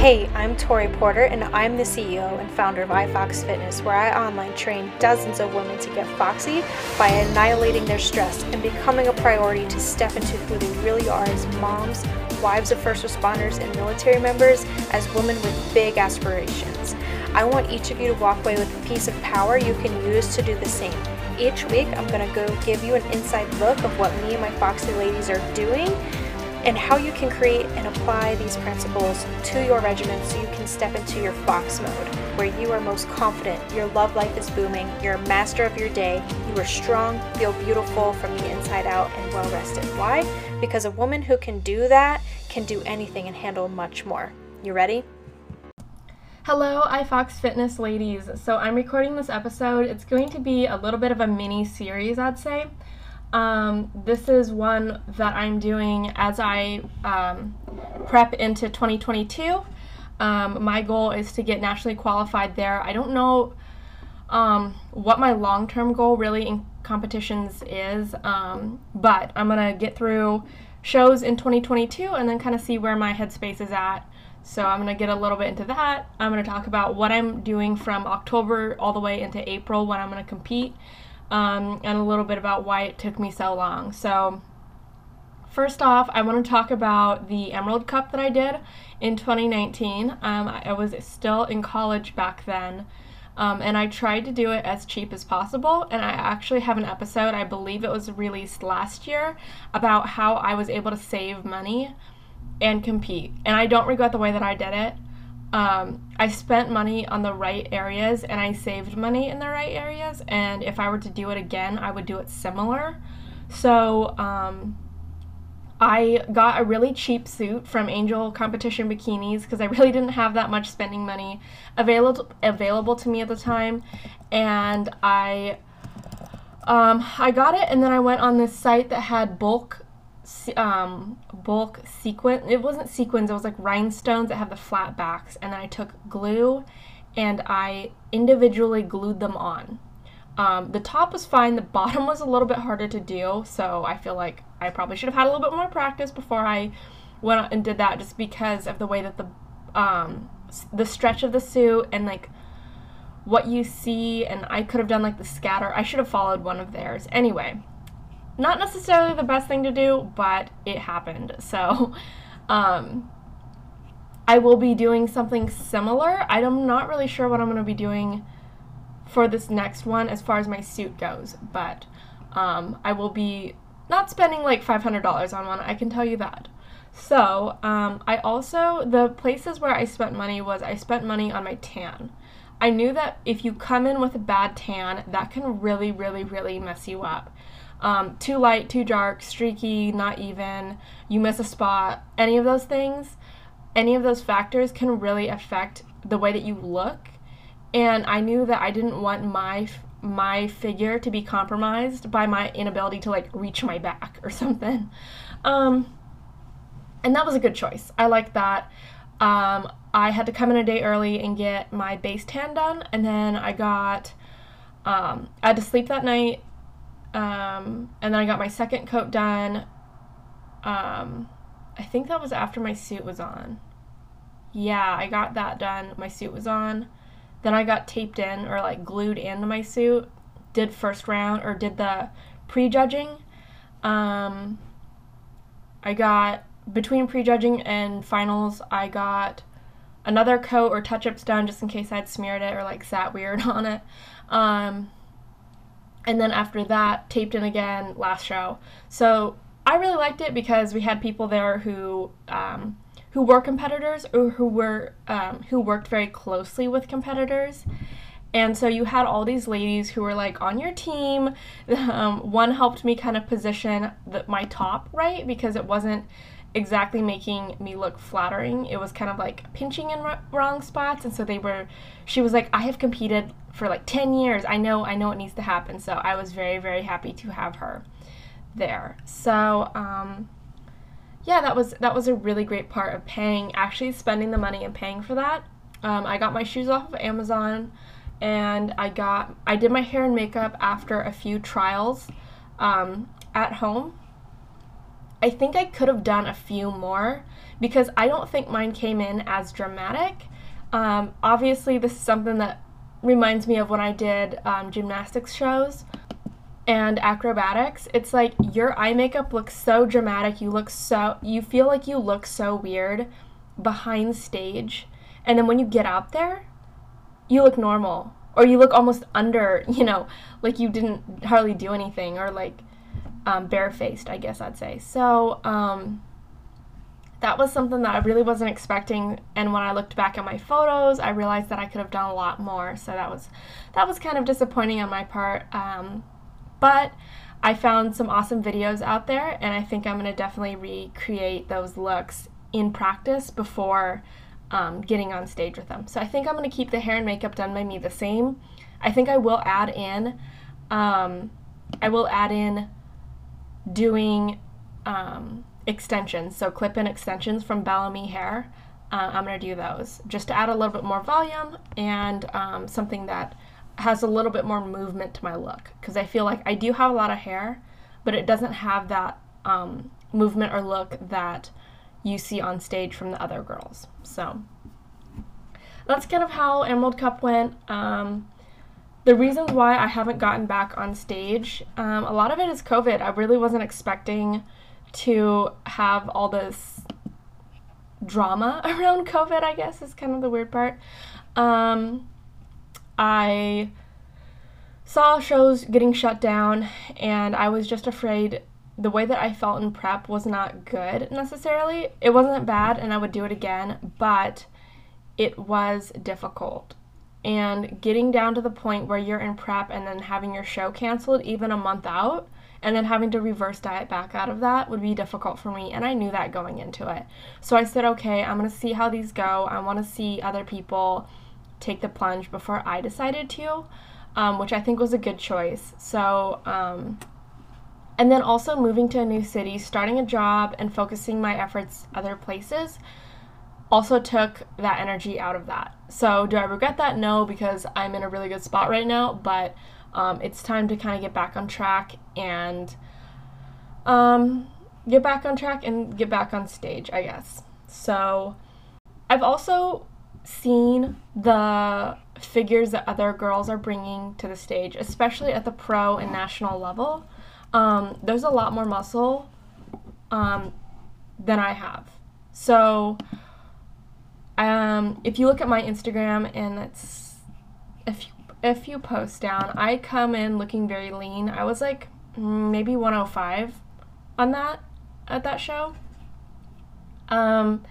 Hey, I'm Tori Porter, and I'm the CEO and founder of iFox Fitness, where I online train dozens of women to get foxy by annihilating their stress and becoming a priority to step into who they really are as moms, wives of first responders, and military members, as women with big aspirations. I want each of you to walk away with a piece of power you can use to do the same. Each week, I'm going to go give you an inside look of what me and my Foxy ladies are doing and how you can create and apply these principles to your regimen so you can step into your fox mode where you are most confident, your love life is booming, you're a master of your day, you are strong, feel beautiful from the inside out, and well rested. Why? Because a woman who can do that can do anything and handle much more. You ready? Hello, iFox Fitness ladies. So I'm recording this episode. It's going to be a little bit of a mini series, I'd say. Um, this is one that I'm doing as I um, prep into 2022. Um, my goal is to get nationally qualified there. I don't know um, what my long term goal really in competitions is, um, but I'm going to get through shows in 2022 and then kind of see where my headspace is at. So I'm going to get a little bit into that. I'm going to talk about what I'm doing from October all the way into April when I'm going to compete um, and a little bit about why it took me so long. So, first off, I want to talk about the Emerald Cup that I did in 2019. Um, I was still in college back then. Um, and I tried to do it as cheap as possible. And I actually have an episode, I believe it was released last year, about how I was able to save money and compete. And I don't regret the way that I did it um, I spent money on the right areas and I saved money in the right areas. And if I were to do it again, I would do it similar. So um, I got a really cheap suit from Angel Competition Bikinis because I really didn't have that much spending money available available to me at the time, and I um, I got it, and then I went on this site that had bulk um, bulk sequin. It wasn't sequins. It was like rhinestones that have the flat backs, and then I took glue, and I individually glued them on. Um, the top was fine. The bottom was a little bit harder to do, so I feel like I probably should have had a little bit more practice before I went and did that, just because of the way that the um, the stretch of the suit and like what you see. And I could have done like the scatter. I should have followed one of theirs. Anyway, not necessarily the best thing to do, but it happened. So, um, I will be doing something similar. I'm not really sure what I'm going to be doing for this next one as far as my suit goes, but um, I will be not spending like $500 on one, I can tell you that. So, um, I also, the places where I spent money was I spent money on my tan. I knew that if you come in with a bad tan, that can really, really, really mess you up um, too light, too dark, streaky, not even, you miss a spot, any of those things, any of those factors can really affect the way that you look. And I knew that I didn't want my my figure to be compromised by my inability to like reach my back or something. Um, and that was a good choice. I like that. Um, I had to come in a day early and get my base tan done, and then I got um, I had to sleep that night um, and then I got my second coat done. Um, I think that was after my suit was on. Yeah, I got that done. My suit was on. Then I got taped in or like glued into my suit. Did first round or did the prejudging. Um, I got between prejudging and finals. I got another coat or touch ups done just in case I'd smeared it or like sat weird on it. Um, and then after that taped in again last show. So i really liked it because we had people there who um, who were competitors or who were um, who worked very closely with competitors. And so you had all these ladies who were like on your team. Um, one helped me kind of position the, my top right because it wasn't exactly making me look flattering. It was kind of like pinching in r- wrong spots. And so they were, she was like, I have competed for like 10 years. I know, I know it needs to happen. So I was very, very happy to have her there. So, um, yeah, that was that was a really great part of paying, actually spending the money and paying for that. Um, I got my shoes off of Amazon, and I got I did my hair and makeup after a few trials um, at home I think I could have done a few more because I don't think mine came in as dramatic. Um, obviously, this is something that reminds me of when I did um, gymnastics shows and acrobatics. It's like your eye makeup looks so dramatic. You look so, you feel like you look so weird behind stage. And then when you get out there, you look normal. Or you look almost under, you know, like you didn't hardly do anything, or like um, barefaced, I guess I'd say. So, um, that was something that I really wasn't expecting and when I looked back at my photos I realized that I could have done a lot more. So that was that was kind of disappointing on my part um, but I found some awesome videos out there and I think I'm going to definitely recreate those looks in practice before um, getting on stage with them. So I think I'm going to keep the hair and makeup done by me the same. I think I will add in um, I will add in doing um, extensions, so clip-in extensions from Bellami Hair. Uh, I'm going to do those just to add a little bit more volume and um, something that has a little bit more movement to my look because I feel like I do have a lot of hair, but it doesn't have that um, movement or look that you see on stage from the other girls. So that's kind of how Emerald Cup went. Um, the reasons why I haven't gotten back on stage, um, a lot of it is COVID. I really wasn't expecting to have all this drama around COVID, I guess is kind of the weird part. Um, I saw shows getting shut down, and I was just afraid the way that I felt in prep was not good necessarily. It wasn't bad, and I would do it again, but it was difficult. And getting down to the point where you're in prep and then having your show canceled even a month out and then having to reverse diet back out of that would be difficult for me and i knew that going into it. So i said okay i'm going to see how these go. I want to see other people take the plunge before i decided to um, which i think was a good choice. So um, and then also moving to a new city starting a job and focusing my efforts other places also took that energy out of that so do i regret that no because i'm in a really good spot right now but um, it's time to kind of get back on track and um, get back on track and get back on stage, I guess. So I've also seen the figures that other girls are bringing to the stage, especially at the pro and national level. Um, there's a lot more muscle um, than I have. So, um, if you look at my Instagram, and it's a few a few posts down, I come in looking very lean. I was like maybe 105 on that at that show. Um,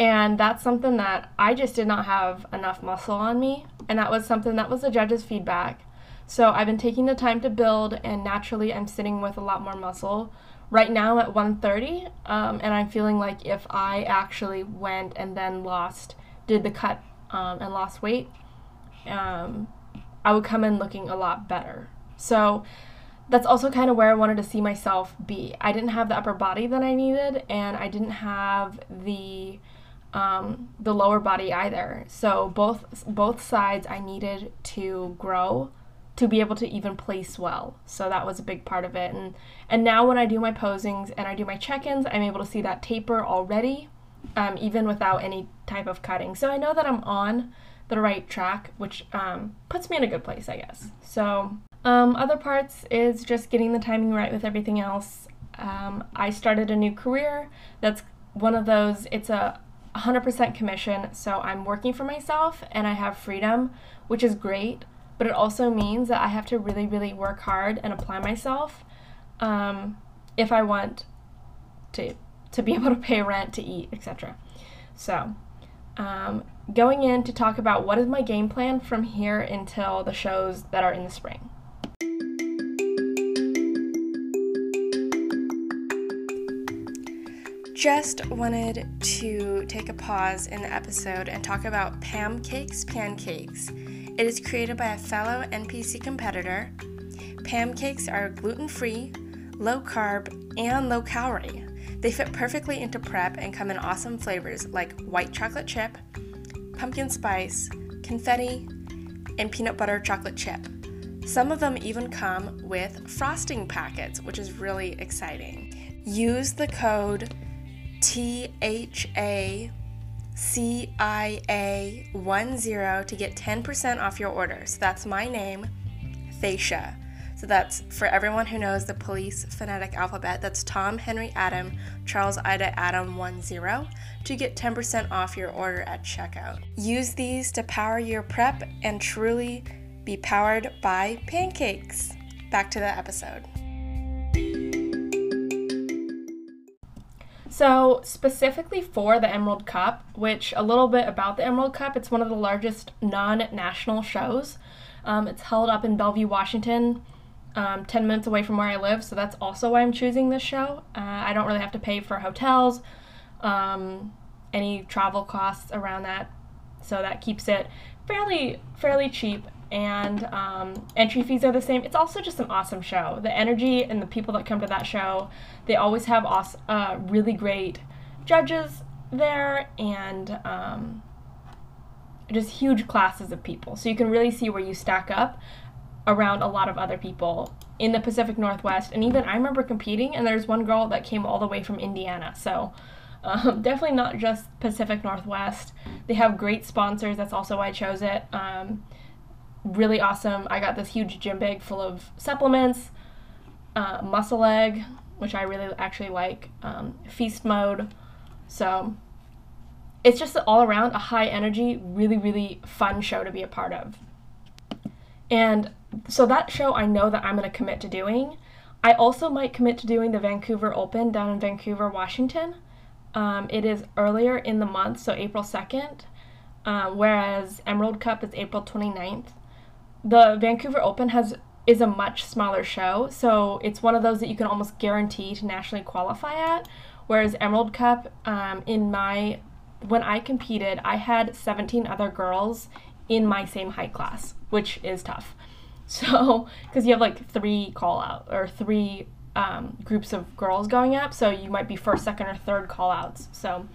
and that's something that I just did not have enough muscle on me, and that was something that was the judges' feedback. So I've been taking the time to build, and naturally I'm sitting with a lot more muscle. Right now at 130, um, and I'm feeling like if I actually went and then lost, did the cut um, and lost weight, um, I would come in looking a lot better. So that's also kind of where I wanted to see myself be. I didn't have the upper body that I needed, and I didn't have the um, the lower body either. So both both sides I needed to grow to be able to even place well. So that was a big part of it. And and now when I do my posings and I do my check-ins, I'm able to see that taper already, um, even without any type of cutting. So I know that I'm on the right track, which um, puts me in a good place, I guess. So, um, other parts is just getting the timing right with everything else. Um, I started a new career. That's one of those, it's a 100% commission, so I'm working for myself and I have freedom, which is great, but it also means that I have to really, really work hard and apply myself um, if I want to, to be able to pay rent, to eat, etc. So, um, going in to talk about what is my game plan from here until the shows that are in the spring. Just wanted to take a pause in the episode and talk about Pam Cakes Pancakes. It is created by a fellow NPC competitor. Pam cakes are gluten free, low carb, and low calorie. They fit perfectly into prep and come in awesome flavors like white chocolate chip, pumpkin spice, confetti, and peanut butter chocolate chip. Some of them even come with frosting packets, which is really exciting. use the code THA CIA10 to get 10% off your order. So that's my name, Thacia. So that's for everyone who knows the police phonetic alphabet. That's Tom Henry Adam Charles Ida Adam 10 to get 10% off your order at checkout. Use these to power your prep and truly be powered by pancakes. Back to the episode. So, specifically for the Emerald Cup, which a little bit about the Emerald Cup, it's one of the largest non national shows. Um, it's held up in Bellevue, Washington, um, 10 minutes away from where I live, so that's also why I'm choosing this show. Uh, I don't really have to pay for hotels, um, any travel costs around that, so that keeps it fairly fairly cheap and um, entry fees are the same. It's also just an awesome show. The energy and the people that come to that show, they always have awesome, uh, really great judges there and um, just huge classes of people. So you can really see where you stack up around a lot of other people in the Pacific Northwest. And even I remember competing, and there's one girl that came all the way from Indiana. So um, definitely not just Pacific Northwest. They have great sponsors. That's also why I chose it. Um, really awesome. I got this huge gym bag full of supplements, uh, muscle egg, which I really actually like, um, feast mode. So it's just all around a high energy, really, really fun show to be a part of. And so that show I know that I'm going to commit to doing. I also might commit to doing the Vancouver Open down in Vancouver, Washington. Um, it is earlier in the month, so April 2nd, uh, whereas Emerald Cup is April 29th the Vancouver Open has is a much smaller show, so it's one of those that you can almost guarantee to nationally qualify at. Whereas Emerald Cup, um, in my when I competed, I had 17 other girls in my same height class, which is tough. So, because you have like three call out or three um, groups of girls going up, so you might be first, second, or third call outs. So,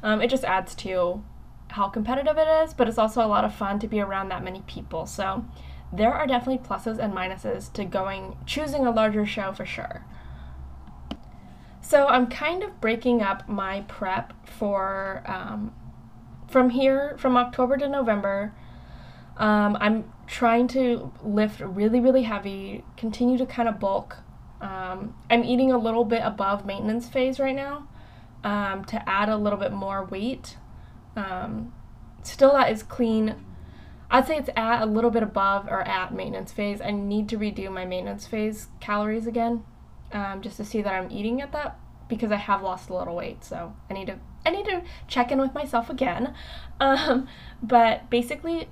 um, it just adds to how competitive it is, but it's also a lot of fun to be around that many people. So, there are definitely pluses and minuses to going choosing a larger show for sure. So I'm kind of breaking up my prep for um, from here from October to November. Um, I'm trying to lift really really heavy, continue to kind of bulk. Um, I'm eating a little bit above maintenance phase right now um, to add a little bit more weight. Um, still, that is clean I'd say it's at a little bit above or at maintenance phase. I need to redo my maintenance phase calories again, um, just to see that I'm eating at that because I have lost a little weight. So I need to I need to check in with myself again. Um, but basically,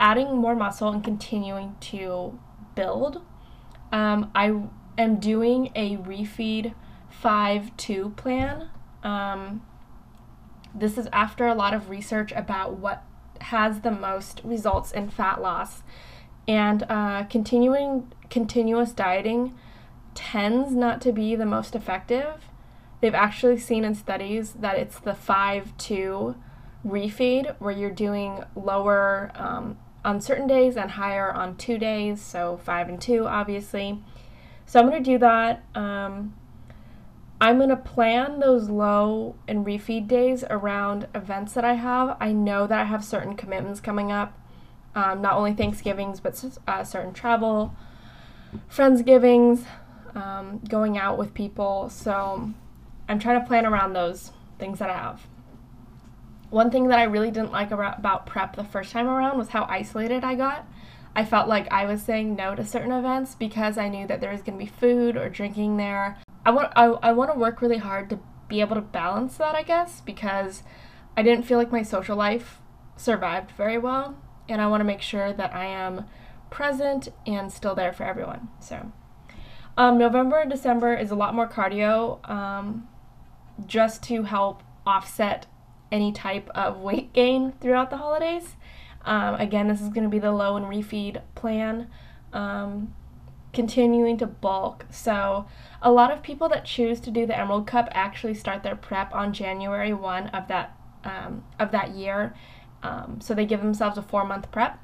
adding more muscle and continuing to build. Um, I am doing a refeed five two plan. Um, this is after a lot of research about what has the most results in fat loss. And uh, continuing continuous dieting tends not to be the most effective. They've actually seen in studies that it's the 5 2 refeed where you're doing lower um, on certain days and higher on two days, so 5 and 2, obviously. So I'm going to do that. Um, I'm going to plan those low and refeed days around events that I have. I know that I have certain commitments coming up, um, not only Thanksgivings, but uh, certain travel, Friendsgivings, um, going out with people. So I'm trying to plan around those things that I have. One thing that I really didn't like about prep the first time around was how isolated I got. I felt like I was saying no to certain events because I knew that there was going to be food or drinking there. I want I, I want to work really hard to be able to balance that, I guess, because I didn't feel like my social life survived very well, and I want to make sure that I am present and still there for everyone. So, um, November and December is a lot more cardio, um, just to help offset any type of weight gain throughout the holidays. Um, again, this is going to be the low and refeed plan. Um, continuing to bulk. So, a lot of people that choose to do the Emerald Cup actually start their prep on January 1 of that um, of that year. Um, so they give themselves a four month prep.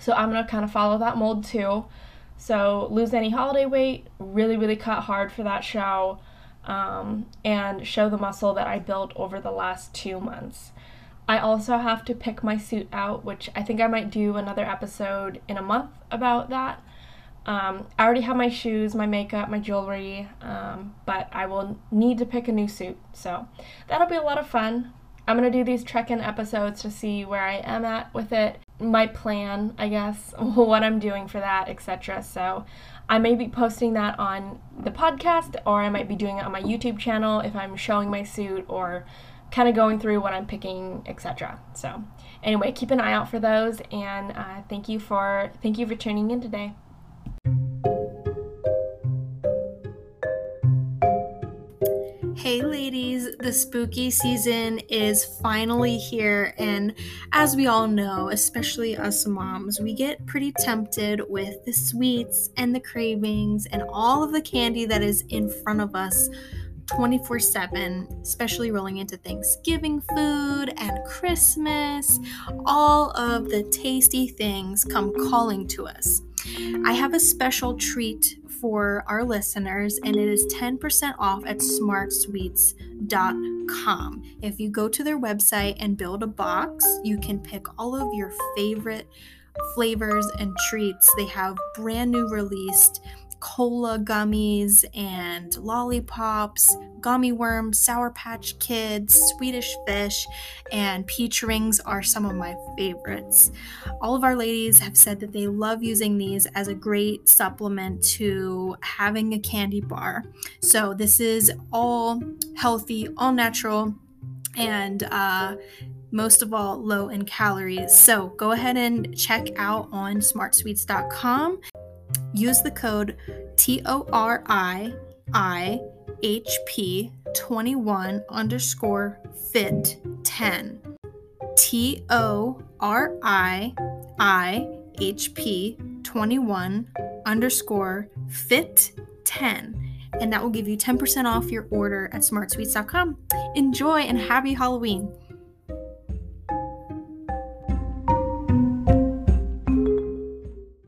So I'm gonna kind of follow that mold too. So lose any holiday weight, really really cut hard for that show. um, and show the muscle that I built over the last two months. I also have to pick my suit out, which I think I might do another episode in a month about that. Um, I already have my shoes, my makeup, my jewelry, um, but I will need to pick a new suit. So that'll be a lot of fun. I'm going to do these trek in episodes to see where I am at with it, my plan, I guess, what I'm doing for that, etc. So I may be posting that on the podcast or I might be doing it on my YouTube channel if I'm showing my suit or kind of going through what I'm picking, etc. So anyway, keep an eye out for those and uh, thank you for thank you for tuning in today. Hey ladies, the spooky season is finally here, and as we all know, especially us moms, we get pretty tempted with the sweets and the cravings and all of the candy that is in front of us 24 7, especially rolling into Thanksgiving food and Christmas. All of the tasty things come calling to us. I have a special treat for our listeners, and it is 10% off at smartsweets.com. If you go to their website and build a box, you can pick all of your favorite flavors and treats. They have brand new released cola gummies and lollipops, gummy worms, Sour Patch Kids, Swedish fish, and peach rings are some of my favorites. All of our ladies have said that they love using these as a great supplement to having a candy bar. So, this is all healthy, all natural, and uh, most of all low in calories. So go ahead and check out on smartsweets.com use the code TORIIHP21 underscore fit 10. T O R I I H P 21 underscore fit 10. And that will give you 10% off your order at smartsweets.com. Enjoy and happy Halloween!